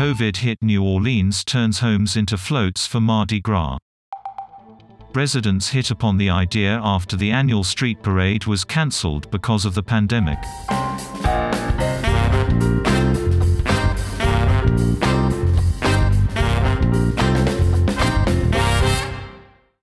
COVID hit New Orleans turns homes into floats for Mardi Gras. Residents hit upon the idea after the annual street parade was cancelled because of the pandemic.